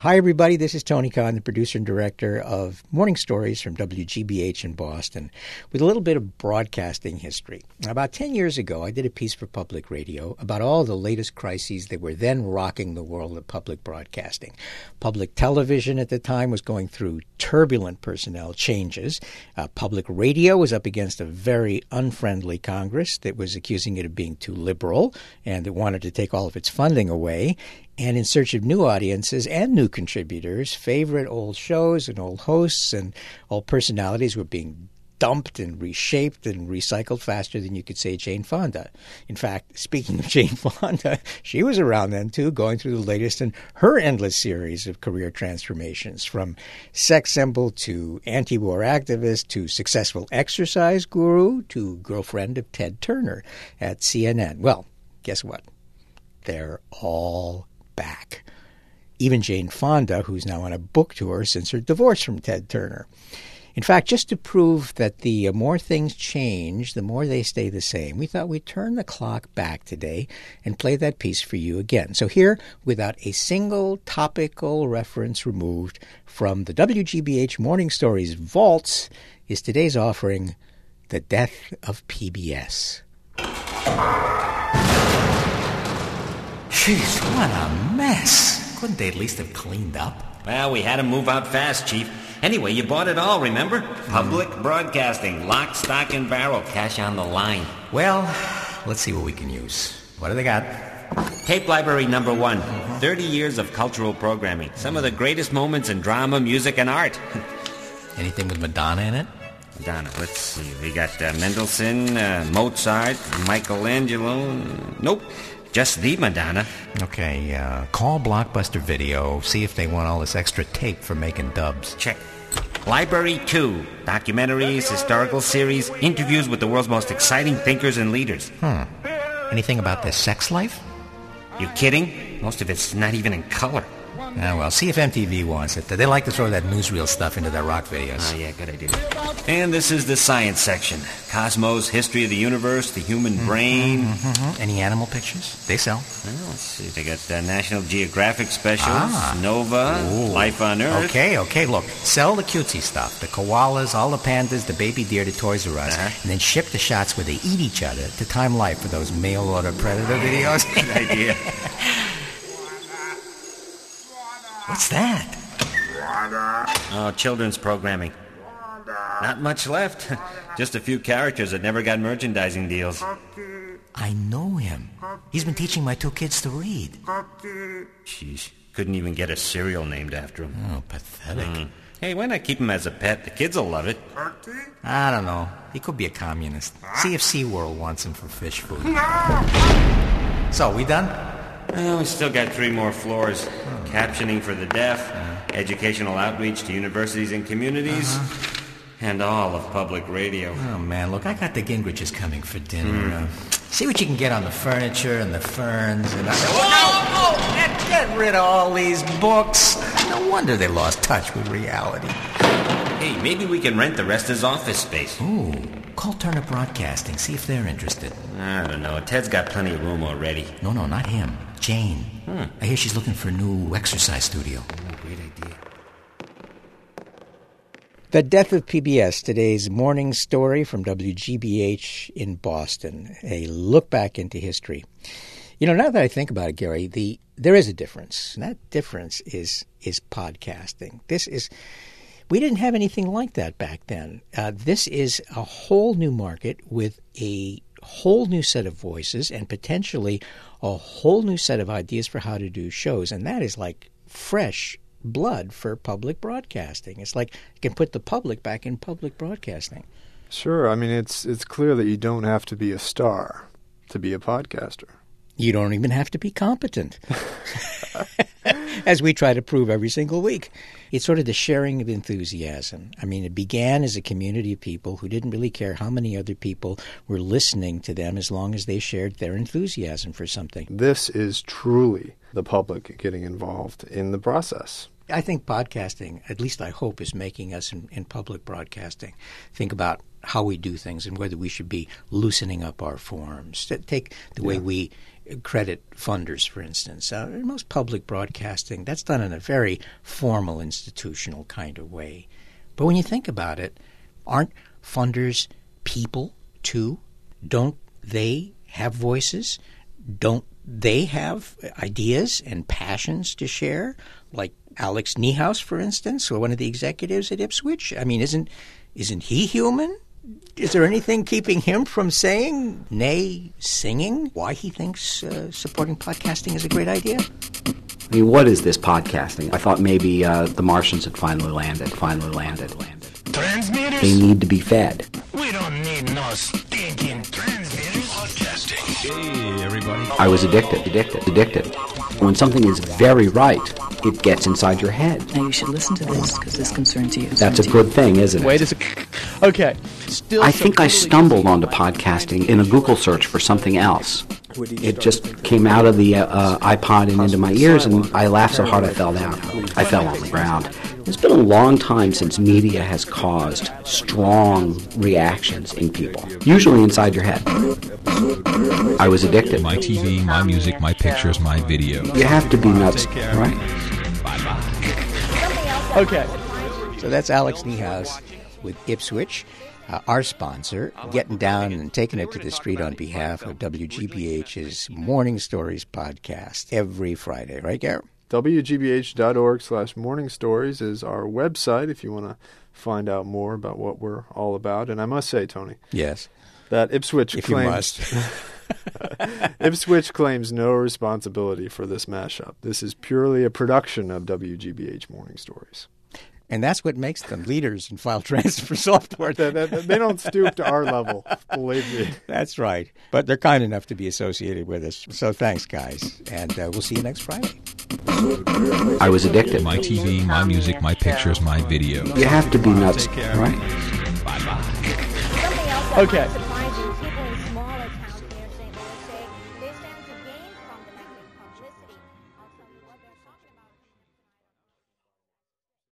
Hi, everybody. This is Tony Kahn, the producer and director of Morning Stories from WGBH in Boston, with a little bit of broadcasting history. About 10 years ago, I did a piece for public radio about all the latest crises that were then rocking the world of public broadcasting. Public television at the time was going through turbulent personnel changes. Uh, public radio was up against a very unfriendly Congress that was accusing it of being too liberal and that wanted to take all of its funding away and in search of new audiences and new contributors, favorite old shows and old hosts and old personalities were being dumped and reshaped and recycled faster than you could say Jane Fonda. In fact, speaking of Jane Fonda, she was around then too, going through the latest in her endless series of career transformations from sex symbol to anti war activist to successful exercise guru to girlfriend of Ted Turner at CNN. Well, guess what? They're all back. Even Jane Fonda, who's now on a book tour since her divorce from Ted Turner. In fact, just to prove that the more things change, the more they stay the same, we thought we'd turn the clock back today and play that piece for you again. So, here, without a single topical reference removed from the WGBH Morning Stories vaults, is today's offering The Death of PBS. Jeez, what a mess. Couldn't they at least have cleaned up? Well, we had to move out fast, Chief. Anyway, you bought it all, remember? Public broadcasting, lock, stock, and barrel, cash on the line. Well, let's see what we can use. What do they got? Tape library number one. 30 years of cultural programming. Some of the greatest moments in drama, music, and art. Anything with Madonna in it? Madonna, let's see. We got uh, Mendelssohn, uh, Mozart, Michelangelo. Nope. Just the Madonna. Okay, uh, call Blockbuster Video, see if they want all this extra tape for making dubs. Check. Library 2. Documentaries, historical series, interviews with the world's most exciting thinkers and leaders. Hmm. Anything about their sex life? You kidding? Most of it's not even in color. Ah, well, see if MTV wants it. They like to throw that newsreel stuff into their rock videos. Oh, yeah, good idea. And this is the science section. Cosmos, history of the universe, the human Mm-hmm, brain. Mm-hmm. Any animal pictures? They sell. Well, let's see. They got uh, National Geographic specials, Ah. Nova, Ooh. Life on Earth. Okay, okay, look. Sell the cutesy stuff. The koalas, all the pandas, the baby deer to Toys R Us. Uh-huh. And then ship the shots where they eat each other to Time Life for those mail order predator videos. Good idea. What's that? Oh, children's programming. Not much left. Just a few characters that never got merchandising deals. I know him. He's been teaching my two kids to read. Jeez, couldn't even get a cereal named after him. Oh, pathetic. Hmm. Hey, why not keep him as a pet? The kids will love it. I don't know. He could be a communist. See if SeaWorld wants him for fish food. So, we done? Well, we still got three more floors. Captioning for the deaf, educational outreach to universities and communities, and all of public radio. Oh, man, look, I got the Gingriches coming for dinner. Uh, see what you can get on the furniture and the ferns and... Whoa! whoa, Get, get rid of all these books. No wonder they lost touch with reality. Hey, maybe we can rent the rest as office space. Ooh, call Turner Broadcasting, see if they're interested. I don't know. Ted's got plenty of room already. No, no, not him. Jane. I hear she's looking for a new exercise studio. Great idea. The Death of PBS, today's morning story from WGBH in Boston, a look back into history. You know, now that I think about it, Gary, the there is a difference. And that difference is is podcasting. This is we didn't have anything like that back then. Uh, this is a whole new market with a whole new set of voices and potentially a whole new set of ideas for how to do shows, and that is like fresh blood for public broadcasting. It's like you can put the public back in public broadcasting. Sure. I mean, it's it's clear that you don't have to be a star to be a podcaster. You don't even have to be competent, as we try to prove every single week. It's sort of the sharing of enthusiasm. I mean, it began as a community of people who didn't really care how many other people were listening to them as long as they shared their enthusiasm for something. This is truly the public getting involved in the process. I think podcasting, at least I hope, is making us in, in public broadcasting think about how we do things and whether we should be loosening up our forms. Take the way we credit funders, for instance. Uh, most public broadcasting, that's done in a very formal, institutional kind of way. But when you think about it, aren't funders people too? Don't they have voices? Don't they have ideas and passions to share? Like Alex Niehaus, for instance, or one of the executives at Ipswitch. I mean, isn't isn't he human? Is there anything keeping him from saying, nay, singing, why he thinks uh, supporting podcasting is a great idea? I mean, what is this podcasting? I thought maybe uh, the Martians had finally landed, finally landed, landed. Transmitters? They need to be fed. We don't need no stinking transmitters. Podcasting. Hey, everybody. I was addicted, addicted, addicted. When something is very right, it gets inside your head. Now you should listen to this because this concerns you. That's a good thing, isn't it? Wait a second. Okay. Still I think I stumbled onto podcasting in a Google search for something else. It just came out of the uh, uh, iPod and into my ears, and I laughed so hard I fell down. I fell on the ground. It's been a long time since media has caused strong reactions in people, usually inside your head. I was addicted. My TV, my music, my pictures, my video. You have to be nuts, right? Okay. So that's Alex Niehaus with Ipswitch, uh, our sponsor, getting down and taking it to the street on behalf of WGBH's Morning Stories podcast every Friday, right, Garrett? WGBH.org slash morning stories is our website if you want to find out more about what we're all about. And I must say, Tony, Yes. that Ipswitch If you claims must. Ipswitch claims no responsibility for this mashup. This is purely a production of WGBH Morning Stories. And that's what makes them leaders in file transfer software. They, they- they don't stoop to our level, believe me. That's right. But they're kind enough to be associated with us. So thanks, guys. And uh, we'll see you next Friday. I was addicted. To my TV, my music, my pictures, my video. You have to be nuts, right? Bye bye. Okay.